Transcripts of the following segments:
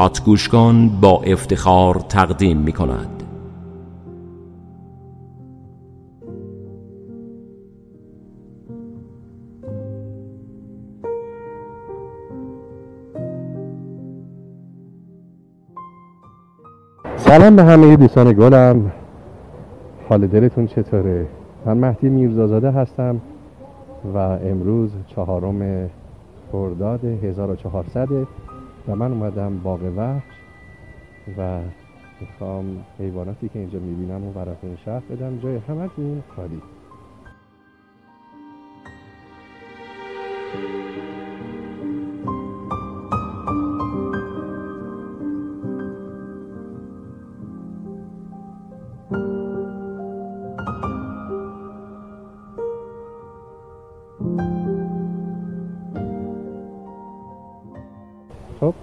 هات گوش کن با افتخار تقدیم می کند سلام به همه دوستان گلم. حال دلتون چطوره؟ من مهدی میرزازاده هستم و امروز چهارم خرداد 1400 و من اومدم باغ وحش و می‌خوام حیواناتی که اینجا می‌بینم و براتون شرح بدم جای همتون خالی خب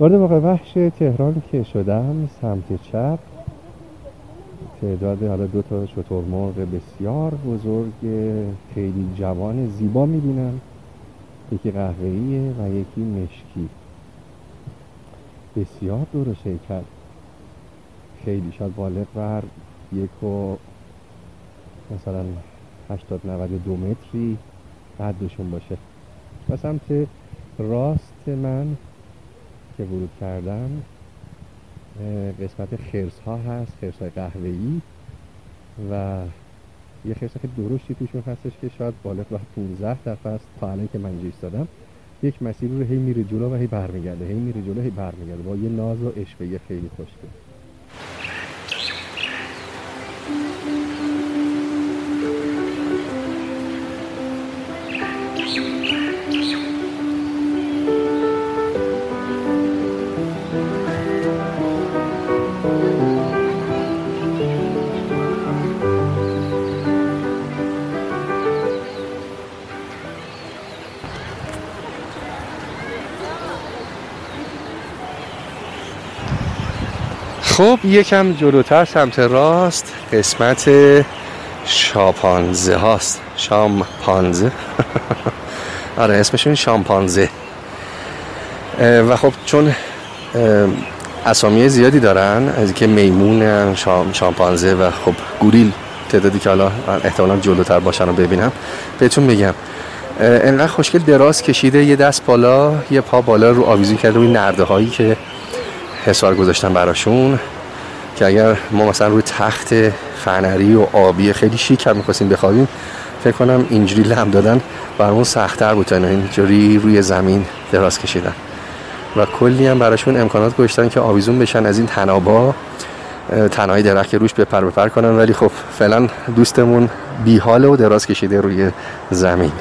وارد واقع وحش تهران که شدم سمت چپ. تعداد حالا دو تا شتر مرغ بسیار بزرگ خیلی جوان زیبا می‌بینم. یکی قهوه‌ایه و یکی مشکی. بسیار دور و شیکل. خیلی شاید بالغ بر یک و مثلا 80 92 متری قدشون باشه. و سمت راست من که ورود کردم قسمت خرس ها هست خرس های قهوه‌ای و یه خرس خیلی درشتی توشون هستش که شاید بالغ بر 15 دفعه است تا الان که من اینجا ایستادم یک مسیر رو هی میره جلو و هی برمیگرده هی میره جلو هی برمیگرده. با یه ناز و عشقه خیلی خوشگل. خب یکم جلوتر سمت راست قسمت شامپانزه هاست. شامپانزه؟ آره اسمشون شامپانزه. و خب چون اسامی زیادی دارن از که میمون شام، شامپانزه و خب گوریل تعدادی که حالا احتمالا جلوتر باشن رو ببینم بهتون میگم. انقدر خوشگل دراز کشیده یه دست بالا یه پا بالا رو آویزی کرده روی نرده هایی که حسار گذاشتن براشون که اگر ما مثلا روی تخت فنری و آبی خیلی شیک هم می‌خواستیم بخوابیم فکر کنم اینجوری لم دادن برامون سختتر بود تا اینجوری روی زمین دراز کشیدن. و کلی هم براشون امکانات گذاشتن که آویزون بشن از این تنابا تنهای درخت که روش بپر بپر کنن ولی خب فعلا دوستمون بیحاله و دراز کشیده روی زمین.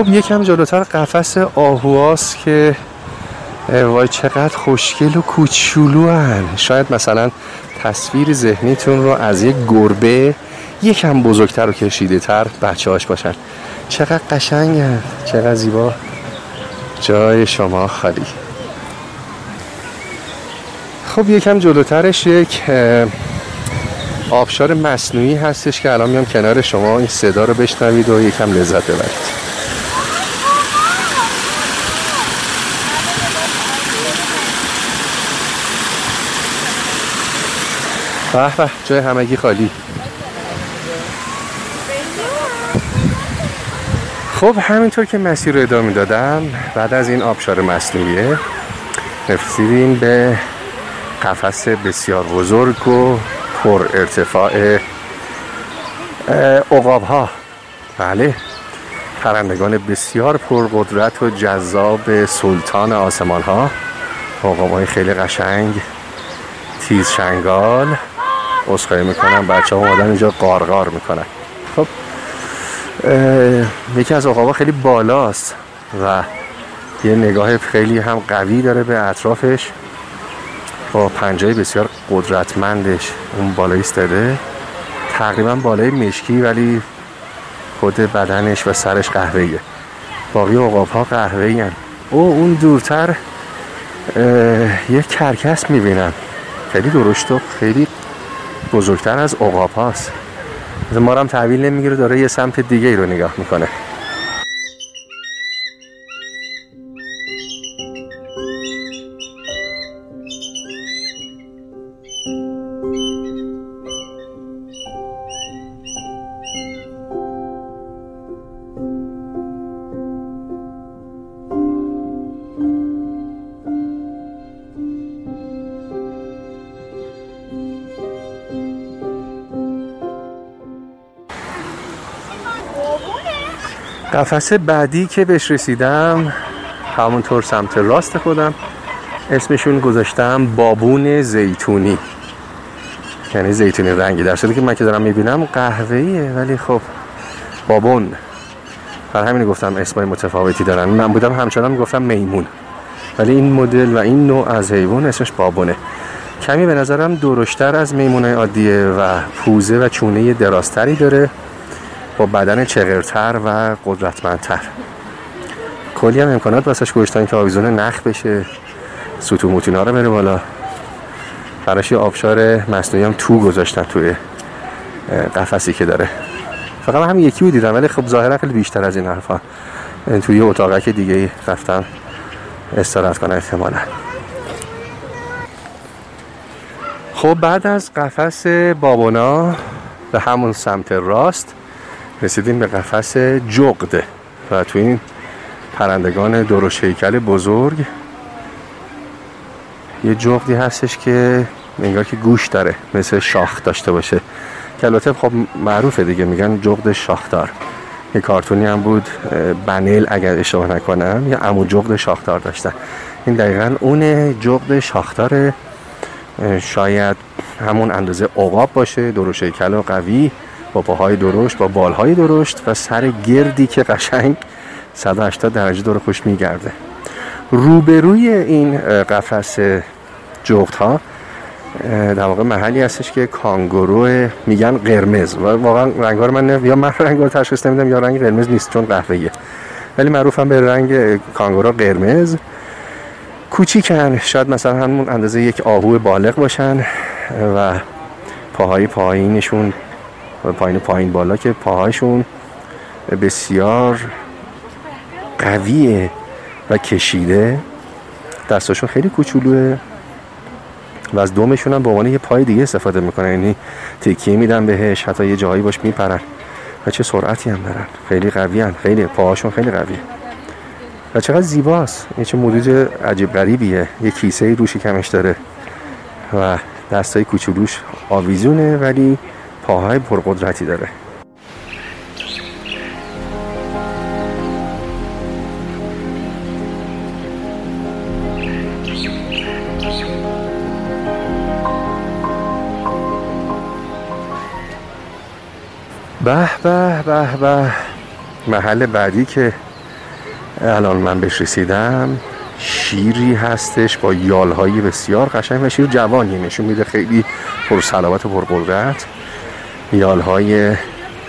خب یکم جلوتر قفس آهواست که وای چقدر خوشگل و کوچولو هن. شاید مثلا تصویر ذهنیتون رو از یک گربه یکم بزرگتر و کشیده تر بچه هاش باشن. چقدر قشنگ. چقدر زیبا. جای شما خالی. خب یکم جلوترش یک آبشار مصنوعی هستش که الان میام کنار شما. این صدا رو بشنوید و یکم لذت ببرید. به به. جای همگی خالی. خب همینطور که مسیر رو ادامه دادم بعد از این آبشار مصنوعیه رسیدیم به قفس بسیار بزرگ و پر ارتفاع اقاب ها بله. پرندگان بسیار پرقدرت و جذاب سلطان آسمان ها اقاب های خیلی قشنگ. تیز شنگال. عذرخواهی می‌کنم. بچه ها اومدن اینجا قارقار می‌کنن. خب یکی از عقابا خیلی بالاست و یه نگاه خیلی هم قوی داره به اطرافش. با پنجه بسیار قدرتمندش اون بالا ایستاده. تقریبا بالای مشکی ولی خود بدنش و سرش قهوه‌ایه. باقی عقاب ها او اون دورتر یک کرکس می‌بینم خیلی درشت و خیلی بزرگتر از عقاب هاست. ما هم تحویل نمی‌گیره داره یه سمت دیگه ای رو نگاه می‌کنه. قفسه بعدی که بهش رسیدم همونطور سمت راست خودم اسمشون گذاشتم بابون زیتونی. یعنی زیتونی رنگی. در که من که دارم می‌بینم قهوه‌ایه ولی خب بابون. بر همین گفتم اسمای متفاوتی دارن. من بودم همچنان می‌گفتم میمون. ولی این مدل و این نوع از حیوان اسمش بابونه. کمی به نظرم درشتر از میمونه عادیه و پوزه و چونه دراستری داره. با بدن چغرتر و قدرتمندتر. کلی هم امکانات واسش گوشتن که آویزون نخ بشه. سوتو موتینا رو بره بالا. براش آبشار مصنوعی هم تو گذاشتن توی قفسی که داره. فقط هم یکی رو دیدم ولی خب ظاهرا خیلی بیشتر از این حرفا. توی اتاقه که دیگه رفتن استراحت کنه احتمالا. خب بعد از قفس بابونا به همون سمت راست رسیدیم به قفس جغده و تو این پرندگان دروش هیکل بزرگ یه جغدی هستش که انگار که گوش داره مثل شاخ داشته باشه. که البته خب معروفه دیگه میگن جغد شاخدار. یه کارتونی هم بود بنیل اگر اشتباه نکنم یا امو جغد شاخدار داشتن. این دقیقا اون جغد شاخدار شاید همون اندازه عقاب باشه دروش هیکل و قوی. با پاهای درشت با بالهای درشت و سر گردی که قشنگ 180 درجه دور خوش میگرده. روبروی این قفس جغت ها در واقع محلی هستش که کانگورو میگن قرمز. و واقعا رنگ من نه یا من رنگ رو تشخیص نمیدم یا رنگ قرمز نیست چون قهوه‌ایه. ولی معروفم به رنگ کانگورو قرمز. کوچیکن شاید مثلا همون اندازه یک آهو بالغ باشن و پاهای پایینشون پایین پایین بالا که پاهاشون بسیار قویه و کشیده. دستاشون خیلی کوچولوه و از دومشون هم به عنوان یه پای دیگه استفاده می‌کنن. یعنی تکیه میدن بهش حتی یه جایی باش میپرن. و چه سرعتی هم دارن. خیلی قوی هن. خیلی پاهاشون خیلی قویه. و چقدر زیباست. یه چه مدوج عجیب غریبیه. یه کیسه روشی کمش داره. و دستای کوچولوش آویزونه ولی پاهای پرقدرتی داره. به به به به. محل بعدی که الان من بهش رسیدم شیری هستش با یالهایی بسیار قشنگ و شیر جوانی نشون میده. خیلی پر سلامت و پرقدرت. یالهای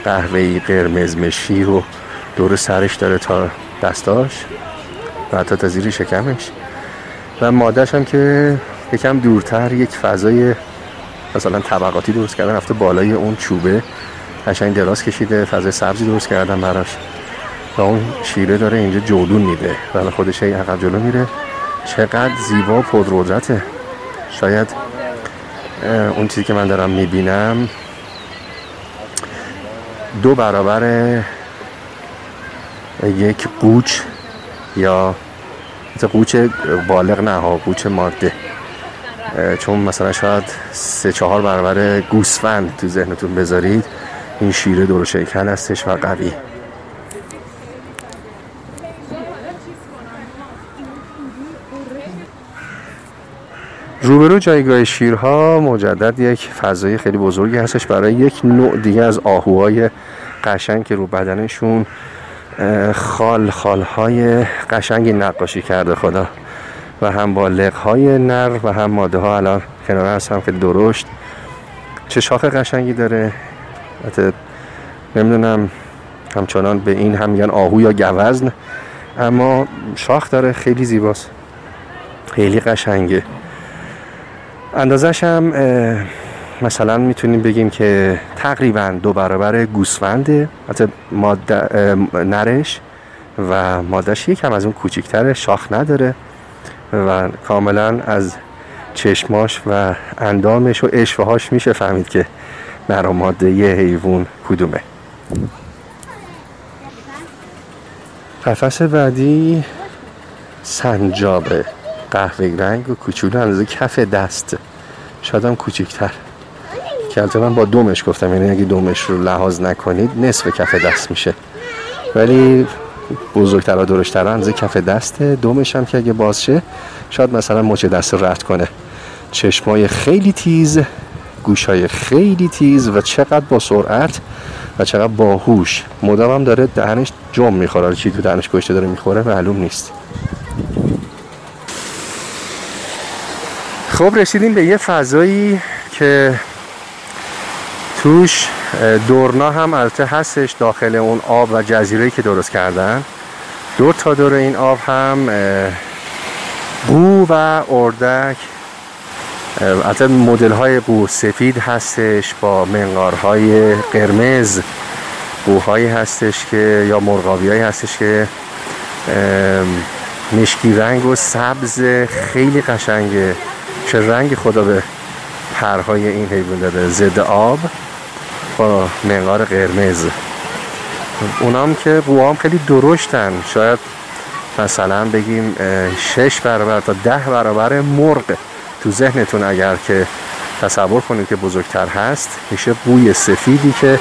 قهوه‌ای قرمز مشی رو دور سرش داره تا دستاش و حتی تا زیر شکمش. و مادهش هم که یکم دورتر یک فضای مثلا طبقاتی درست کردن رفته بالای اون چوبه قشنگ دراز کشیده فضای سبزی درست کردن براش. و اون شیره داره اینجا جولون میده. و خودش عقب جلو میره. چقدر زیبا و پرقدرته. شاید اون چیزی که من دارم می‌بینم دو برابر یک قوچ یا قوچ بالغ نه ها قوچ ماده. چون مثلا شاید سه چهار برابر گوسفند تو ذهنتون بذارید این شیره دور شکل هستش و قوی. روبرو جایگاه شیرها مجدد یک فضای خیلی بزرگی هستش برای یک نوع دیگه از آهوهای قشنگ که رو بدنشون خال خالهای قشنگی نقاشی کرده خدا. و هم با لقهای نر و هم ماده ها الان کنار هست هم خیلی درشت. چه شاخ قشنگی داره. نمی‌دونم همچنان به این هم میگن آهو یا گوزن اما شاخ داره خیلی زیباست. خیلی قشنگه. اندازش هم مثلا می‌تونیم بگیم که تقریبا دو برابر گوسفنده حتی ماده نرش و مادهش یکم از اون کوچیکتره شاخ نداره و کاملا از چشماش و اندامش و اشوهاش میشه فهمید که نر ماده یه حیوان کدومه. قفس بعدی سنجابه. قهوه رنگ و کوچولو اندازه کف دست. شاید هم که البته من با دومش گفتم یعنی اگه دومش رو لحاظ نکنید نصف کف دست میشه. ولی بزرگتر و درشتر اندازه کف دست. دومش هم که اگه باز شه شاید مثلا مچ دست رد کنه. چشمای خیلی تیز گوشای خیلی تیز و چقدر با سرعت و چقدر باهوش مدام هم داره دهنش جم می‌خوره. چی تو دهنش گوشته داره می‌خوره معلوم نیست. خب رسیدیم به یه فضایی که توش دورنا هم البته هستش داخل اون آب و جزیره که درست کردن. دور تا دور این آب هم بو و اردک. البته مدل های بو سفید هستش با منقارهای قرمز. بوهایی هستش که یا مرغابی هایی هستش که مشکی رنگ و سبز خیلی قشنگه. چه رنگ خدا به پرهای این حیوان داده. ضد آب با منقار قرمز. اونام که بوام خیلی درشتن. شاید مثلا بگیم شش برابر تا ده برابر مرغ تو ذهنتون اگر که تصور کنید که بزرگتر هست میشه بوی سفیدی که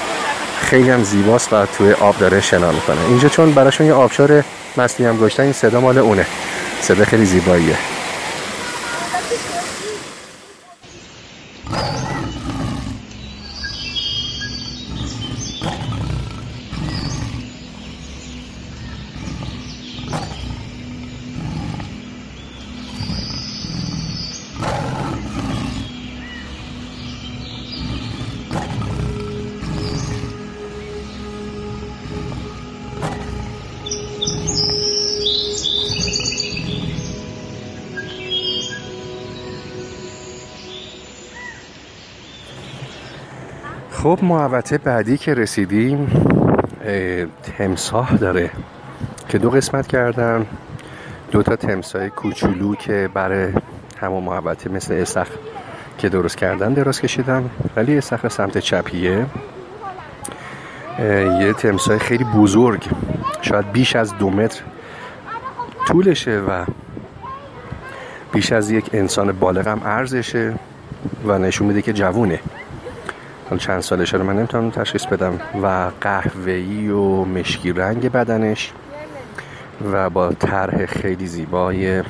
خیلی هم زیباست و توی آب داره شنا می‌کنه. اینجا چون براشون یه آبشار مصنوعی هم گشتن این صدا مال اونه. صدا خیلی زیباییه. خب محوطه بعدی که رسیدیم تمساه داره که دو قسمت کردم دو تا تمساه کوچولو که برای همون محوطه مثل استخ که درست کردن دراز کشیدم ولی استخر سمت چپیه. یه تمساه خیلی بزرگ. شاید بیش از دو متر طولشه و بیش از یک انسان بالغم ارزشه و نشون میده که جوونه. حالا چند سالشه رو من نمی‌تونم تشخیص بدم. و قهوه‌ای و مشکی رنگ بدنش و با طرح خیلی زیبای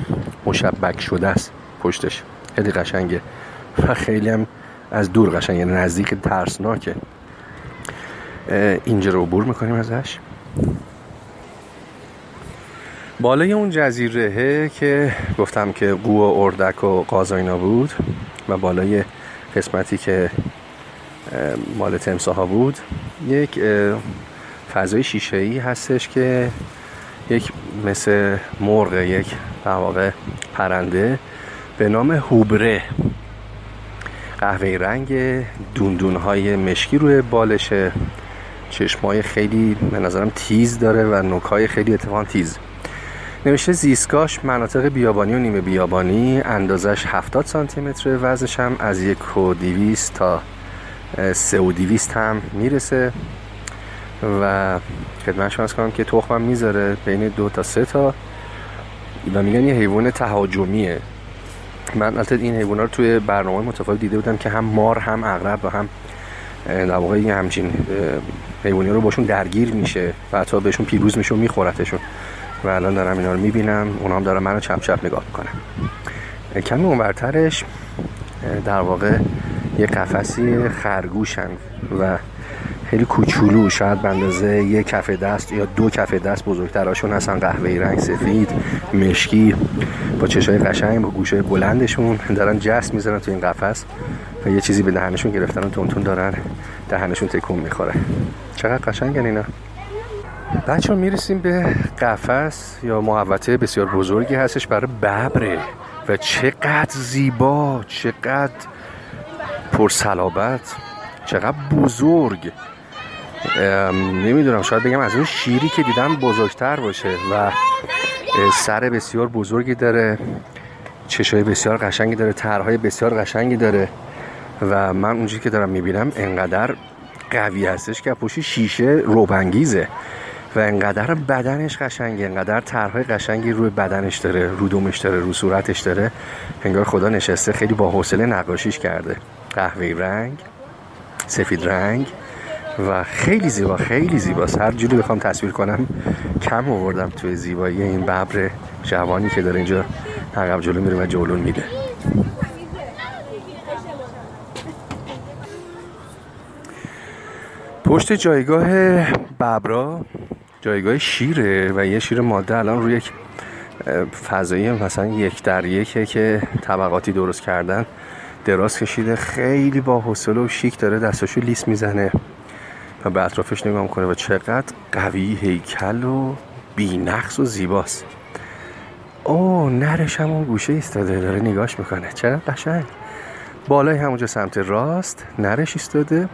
مشبک شده است پشتش. خیلی قشنگه. و خیلی هم از دور قشنگه یعنی نزدیک ترسناکه. اینجا رو عبور می‌کنیم ازش. بالای اون جزیره که گفتم که قو و اردک و قازاینا بود و بالای قسمتی که مال تمساها بود. یک فضای شیشه ای هستش که یک مثل مرغ یک در واقع پرنده به نام هوبره. قهوه رنگ دوندون های مشکی روی بالشه چشمای خیلی به نظرم تیز داره و نوکای خیلی اتفاقا تیز. نوشته زیستگاش مناطق بیابانی و نیمه بیابانی اندازش 70 سانتی متر وزنش هم از یک و تا سه و دیویست هم می‌رسه و خدمت شما کنم که تخمم می‌ذاره بین دو تا سه تا و میگن یه حیوان تهاجمیه. من البته این حیوان رو توی برنامه متفاوت دیده بودم که هم مار هم اغرب و هم در واقع یه همچین حیوانی رو باشون درگیر میشه و حتی بهشون پیروز میشه و میخورتشون. و الان دارم اینا رو می‌بینم اونا هم دارم منو چپ چپ نگاه می‌کنم کمی اونورترش در واقع یه قفسی خرگوشن و خیلی کوچولو شاید به اندازه یه کف دست یا دو کف دست بزرگتراشون هستن قهوه‌ای رنگ سفید مشکی. با چشای قشنگ با گوشه بلندشون. دارن جست می‌زنن تو این قفس و یه چیزی به دهنشون گرفتن و تونتون دارن دهنشون تکون می‌خوره. چقدر قشنگن اینا. بچه می‌رسیم به قفس یا محوطه بسیار بزرگی هستش برای ببره. و چقدر زیبا چقدر پرسلابت چقدر بزرگ. نمی‌دونم شاید بگم از اون شیری که دیدم بزرگتر باشه و سر بسیار بزرگی داره چشای بسیار قشنگی داره ترهای بسیار قشنگی داره و من اونجوری که دارم می‌بینم انقدر قوی هستش که پشت شیشه روبنگیزه و انقدر بدنش قشنگه انقدر طرحهای قشنگی روی بدنش داره رو دومش داره رو صورتش داره. انگار خدا نشسته خیلی با حوصله نقاشیش کرده. قهوه‌ای رنگ سفید رنگ و خیلی زیبا خیلی زیباست هر جوری بخوام تصویر کنم کم آوردم توی زیبایی این ببر جوانی که داره اینجا عقب جلو میره و جلون میده. پشت جایگاه ببرا جایگاه شیره و یه شیر ماده الان روی یک فضایی مثلا یک در یکه که طبقاتی درست کردن. دراز کشیده خیلی با حوصله و شیک داره دستاشو لیس می‌زنه و به اطرافش نگاه می‌کنه و چقدر قوی هیکل و بینقص و زیباست. او نرش همون گوشه ایستاده داره نگاش می‌کنه. چقدر قشنگ. بالای همونجا سمت راست نرش ایستاده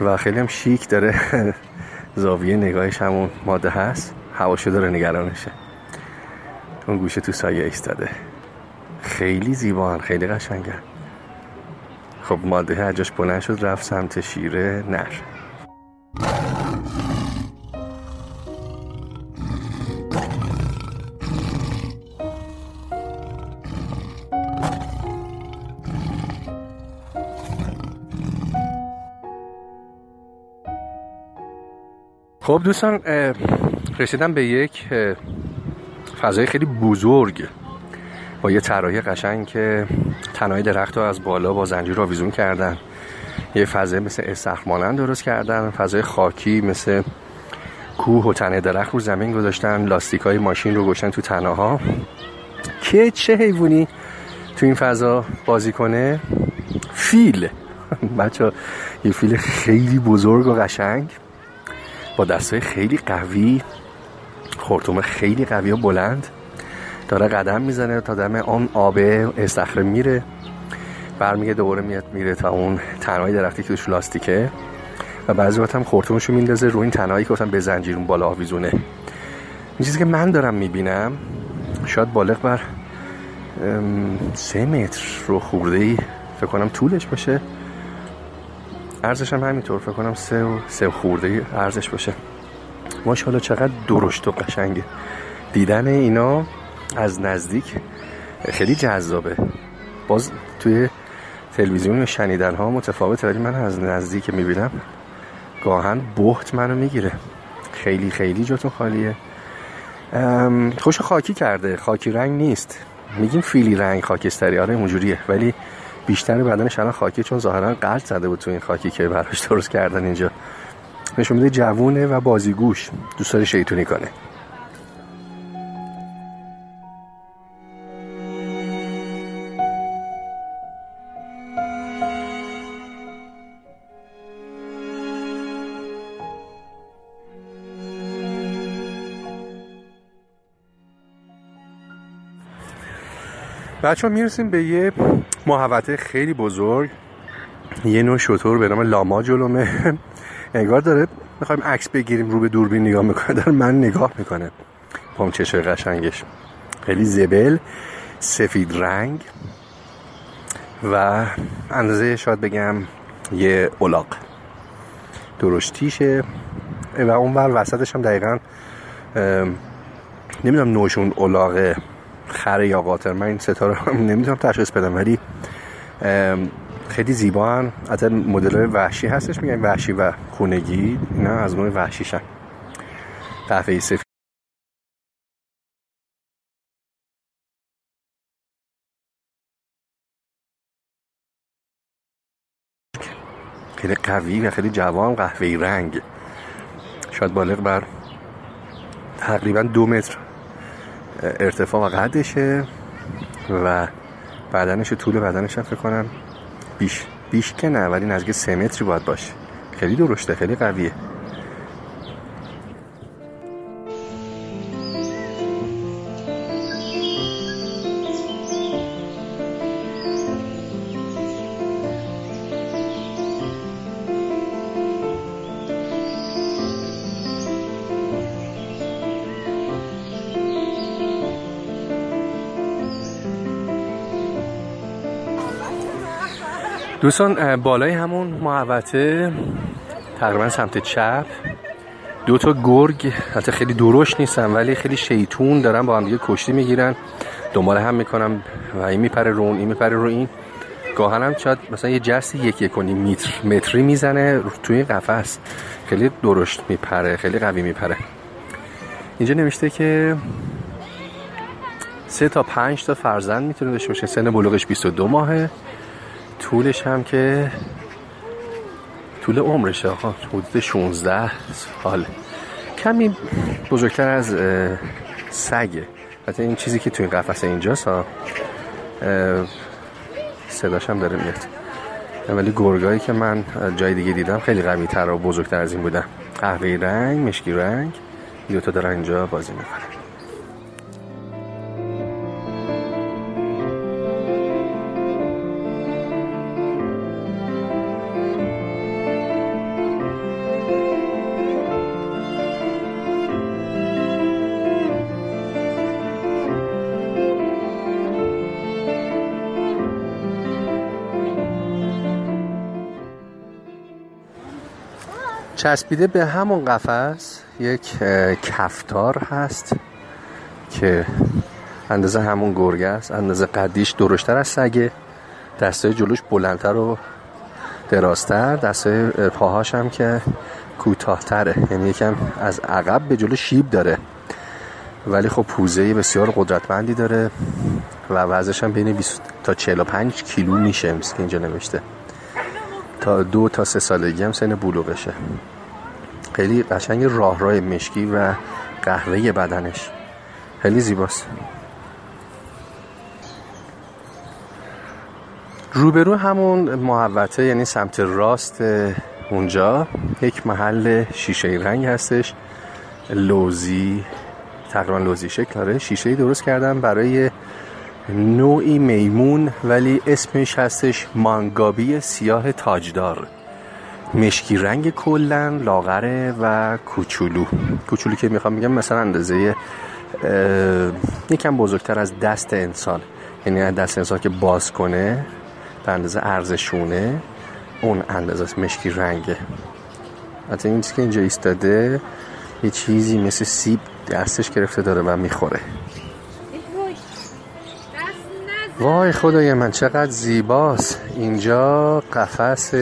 و خیلی هم شیک داره. زاویه نگاهش همون ماده هست. هواشو داره نگرانشه اون گوشه تو سایه ایستاده. خیلی زیبان خیلی قشنگن خب ماده هجاش بلند شد رفت سمت شیره نر. خب دوستان رسیدم به یک فضای خیلی بزرگ. با یه طراحی قشنگ که تنهای درخت رو از بالا با زنجیر آویزون کردن. یه فضای مثل استخر درست کردن فضای خاکی مثل کوه و تنه درخت رو زمین گذاشتن لاستیک های ماشین رو گشتن تو تنها که چه حیوانی تو این فضا بازی کنه؟ فیل. بچه یه فیل خیلی بزرگ و قشنگ با دستای خیلی قوی خورتوم خیلی قوی و بلند. داره قدم می‌زنه تا دم آن آبه استخره میره. برمیگه دوباره میاد میره تا اون تنهای درختی که توش لاستیکه. و بعضی وقت هم خورتومشو میندازه روی این تنهایی که گفتم به زنجیرون بالا آویزونه. این چیزی که من دارم می‌بینم شاید بالغ بر سه متر رو خورده ای فکر کنم طولش باشه. ارزش هم همینطور فکر کنم سه و سه خورده ارزش باشه. ماشاءالله چقدر درشت و قشنگه. دیدن اینا از نزدیک. خیلی جذابه. باز توی تلویزیون شنیدن ها متفاوته ولی من از نزدیک می‌بینم گاهن بحت منو می‌گیره. خیلی خیلی جاتون خالیه. خوش خاکی کرده. خاکی رنگ نیست. میگیم فیلی رنگ خاکستری. آره اونجوریه. ولی بیشتر بدنش الان خاکی چون ظاهرا قلب زده بود تو این خاکی که براش درست کردن اینجا. نشون میده جوونه و بازیگوش. دوست داره شیطونی کنه. بچه ها می‌رسیم به یه محوطه خیلی بزرگ. یه نوع شطور به نام لاما جلومه انگار داره می‌خوایم عکس بگیریم رو به دوربین نگاه می‌کنه داره من نگاه می‌کنه. اون چشای قشنگش. خیلی زبل سفید رنگ و اندازه شاید بگم یه اولاق درشتیشه. و اون بر وسطش هم دقیقا نمی‌دونم نوشون اولاقه خره یا قاطر من این ستاره نمی‌تونم تشخیص بدم ولی خیلی زیبا هن حتی مدل وحشی هستش میگن وحشی و خونگی اینا از نوع وحشیشن. قهوه سفید. خیلی قوی و خیلی جوان قهوه‌ای رنگ. شاید بالغ بر تقریبا دو متر. ارتفاع قدشه و بدنش طول بدنش هم فکر کنم بیش بیش که نه ولی نزدیک سه متری باید باشه. خیلی درشته خیلی قویه. دوستان بالای همون محوطه تقریبا سمت چپ دو تا گرگ حتی خیلی درشت نیستن ولی خیلی شیطون دارن با هم دیگه کشتی می‌گیرن. دنبال هم می‌کنم و این میپره رو این میپره رو این. گاهن هم شاید مثلا یه جست یک یک متر متری می‌زنه توی قفس. خیلی درشت میپره خیلی قوی میپره. اینجا نوشته که سه تا پنج تا فرزند می‌تونه داشته باشه. سن بلوغش 22 ماهه. طولش هم که طول عمرش آقا. حدود 16 سال. کمی بزرگتر از سگه. حتی این چیزی که توی این قفس اینجاست ها. صداش هم داره میاد. ولی گرگایی که من جای دیگه دیدم خیلی قوی تر و بزرگتر از این بودن. قهوه رنگ مشکی رنگ. دوتا دارن اینجا بازی می‌کنن. چسبیده به همون قفس یک کفتار هست که اندازه همون گرگه است اندازه قدیش درشتر از سگه دستای جلوش بلندتر و درازتر دستای پاهاش هم که کوتاهتره. یعنی یکم از عقب به جلو شیب داره. ولی خب پوزه بسیار قدرتمندی داره و وزنش هم بین 20 تا 45 کیلو میشه که اینجا نوشته. تا دو تا سه سالگی هم سن بلوغشه. خیلی قشنگ راه راه مشکی و قهوه بدنش. خیلی زیباست. روبرو همون محوطه یعنی سمت راست اونجا یک محل شیشه رنگ هستش. لوزی تقریبا لوزی شکل داره شیشه درست کردم برای نوعی میمون ولی اسمش هستش مانگابی سیاه تاجدار. مشکی رنگ کلن لاغره و کوچولو. کوچولو که می‌خوام میگم مثلا اندازه یکم بزرگتر از دست انسان. یعنی دست انسان که باز کنه به اندازه ارزشونه اون اندازه مشکی رنگه حتی این که اینجا ایستاده یه چیزی مثل سیب دستش گرفته داره و می‌خوره. وای خدای من چقدر زیباست. اینجا قفس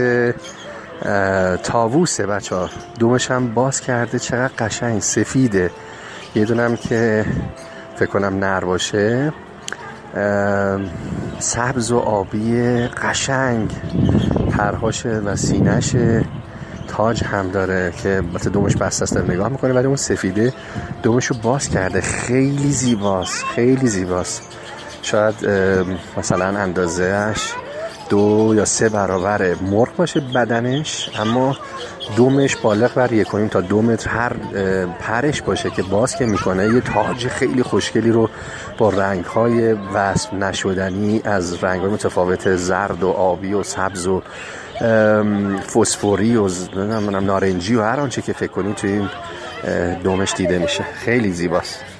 تاووسه بچه ها دومش هم باز کرده چقدر قشنگ سفیده. یه دونم که فکر کنم نر باشه. سبز و آبی قشنگ. پرهاشه و سینهشه تاج هم داره که البته دومش بسته است نگاه می‌کنه ولی اون سفیده دومش رو باز کرده. خیلی زیباست خیلی زیباست. شاید مثلا اندازهش دو یا سه برابر مرغ باشه بدنش اما دومش بالغ بر یک تا دو متر هر پرش باشه که باز که می‌کنه یه تاج خیلی خوشگلی رو با رنگ های وصف نشدنی از رنگ های متفاوت زرد و آبی و سبز و فسفوری و نارنجی و هر آنچه که فکر کنی توی این دومش دیده میشه. خیلی زیباست.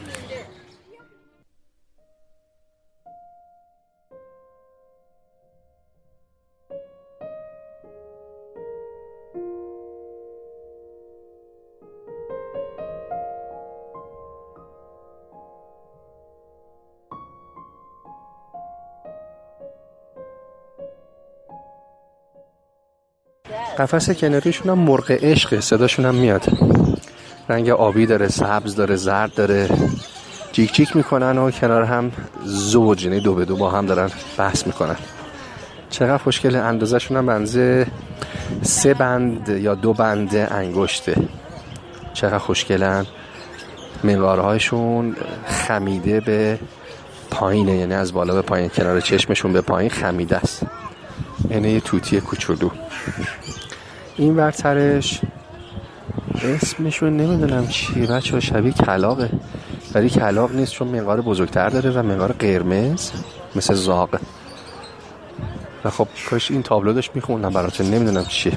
قفس کناریشون هم مرغ عشق صداشون هم میاد. رنگ آبی داره سبز داره زرد داره. جیک جیک می‌کنن و کنار هم زوج یعنی دو به دو با هم دارن بحث می‌کنن. چقدر خوشگله اندازشون هم بنزه سه بند یا دو بند انگشته. چقدر خوشگلن. منقارهایشون خمیده به پایینه یعنی از بالا به پایین کنار چشمشون به پایین خمیده است. اینه یه توتی کوچولو. این ورترش اسمشون نمی‌دونم چیه بچه شبیه کلاقه. ولی کلاق نیست چون منقار بزرگتر داره و منقار قرمز مثل زاقه و خب کاش این تابلو داشت میخوندم براتون نمی‌دونم چیه.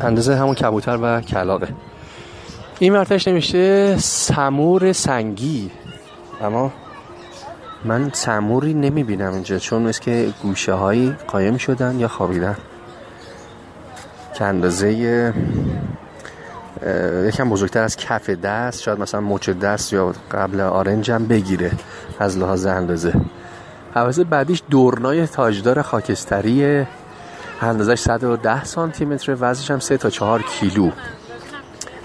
اندازه همون کبوتر و کلاقه. این مرتش نمیشه سمور سنگی. اما من سموری نمی‌بینم اینجا. چون مثل که گوشه هایی قایم شدن یا خوابیدن. که اندازه یکم بزرگتر از کف دست شاید مثلا مچ دست یا قبل آرنج هم بگیره از لحاظ اندازه. حواظ بعدیش دورنای تاجدار خاکستری اندازش 110 سانتی متر وزنش هم 3 تا 4 کیلو.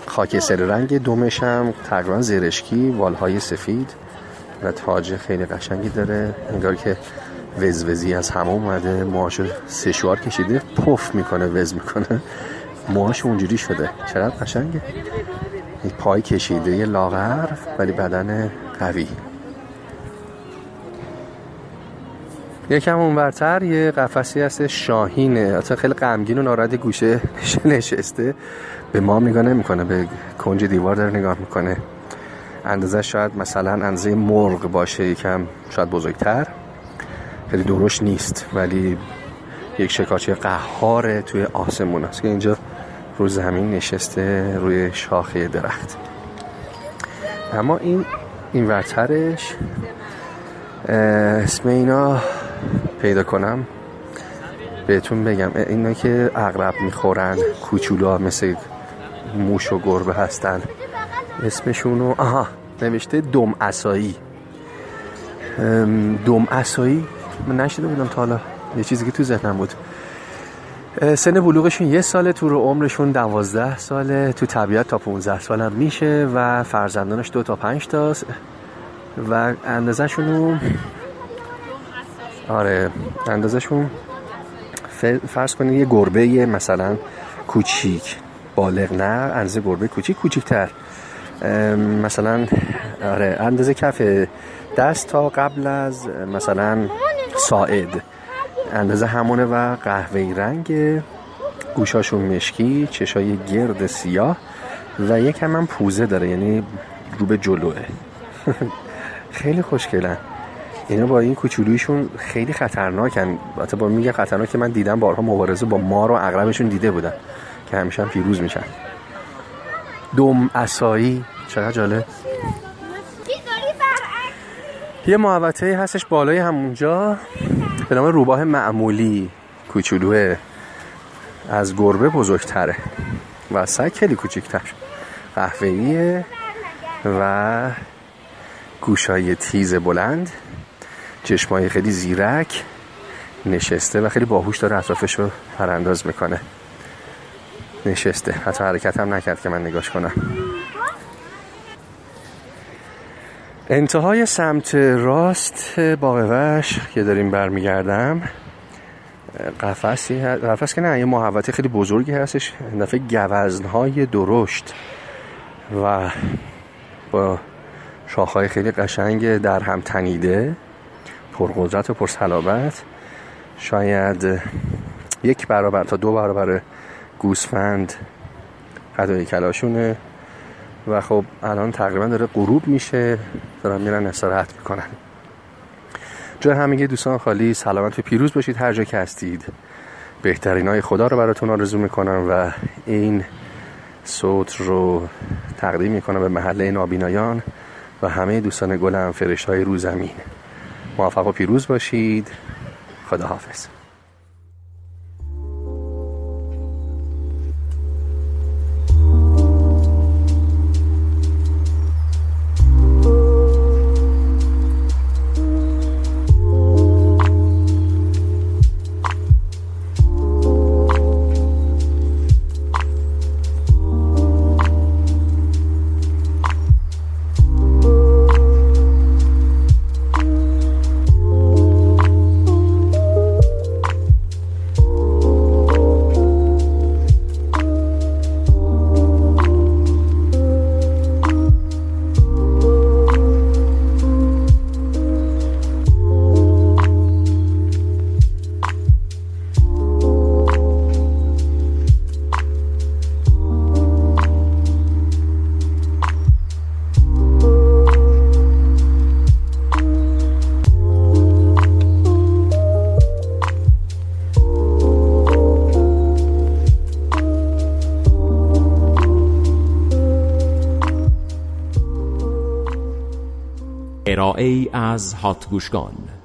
خاکستری رنگ دومش هم تقریبا زرشکی والهای سفید و تاج خیلی قشنگی داره. انگار که وزوزی از همه اومده موهاشو سشوار کشیده پف می‌کنه وز می‌کنه. موهاش اونجوری شده. چقدر قشنگه. پای کشیده یه لاغر ولی بدن قوی. یکم اونورتر یه قفسی هست شاهینه. اصلا خیلی غمگین و ناراحت گوشه نشسته. به ما نگاه نمی‌کنه به کنج دیوار داره نگاه می‌کنه. اندازه شاید مثلا اندازه مرغ باشه یکم شاید بزرگتر. خیلی درشت نیست ولی یک شکارچی قهار توی آسمون است که اینجا رو زمین نشسته روی شاخه درخت. اما این این ورترش اسم اینا پیدا کنم بهتون بگم. اینا که اغرب می‌خورن کوچولو مثل موش و گربه هستن. اسمشونو آها نوشته دم اسایی دم اسایی من نشده بودم تا حالا. یه چیزی که تو ذهنم بود. سن بلوغشون یه ساله تو رو عمرشون دوازده ساله تو طبیعت تا 15 سال هم میشه و فرزندانش دو تا پنج تاست و اندازهشون آره اندازهشون فرض کنید یه گربه مثلا کوچیک بالغ نه اندازه گربه کوچیک کوچیکتر. مثلا آره اندازه کف دست تا قبل از مثلا ساعد. اندازه همونه و قهوه‌ای رنگ گوشاشون مشکی چشای گرد سیاه و یک هم, پوزه داره یعنی رو به جلوه. خیلی خوشگلن. اینا با این کوچولویشون خیلی خطرناکن. البته با میگه خطرناک من دیدم بارها مبارزه با مار و اغربشون دیده بودم که همیشه هم پیروز میشن. دوم اسایی چقدر جالب. یه محوطه هستش بالای همونجا. به نام روباه معمولی. کوچولوه. از گربه بزرگتره. و سگ خیلی کوچیکتر. قهوه‌ایه و گوشای تیز بلند. چشمای خیلی زیرک. نشسته و خیلی باهوش داره اطرافش رو پرانداز می‌کنه. نشسته. حتی حرکت هم نکرد که من نگاش کنم. انتهای سمت راست باغ وش که داریم برمیگردم قفسی قفس که نه یه محوطه خیلی بزرگی هستش دفعه گوزنهای درشت و با شاخهای خیلی قشنگ در هم تنیده پرقدرت و پرسلابت شاید یک برابر تا دو برابر گوسفند قدای کلاشونه. و خب الان تقریبا داره غروب میشه. دارن میرن استراحت می‌کنن. جای همه دوستان خالی سلامت و پیروز باشید هر جا که هستید. بهترین های خدا رو براتون آرزو می‌کنم و این صوت رو تقدیم می‌کنم به محله نابینایان و همه دوستان گلم فرشت های رو زمین موفق و پیروز باشید. خدا ارائه از هاتگوشگان.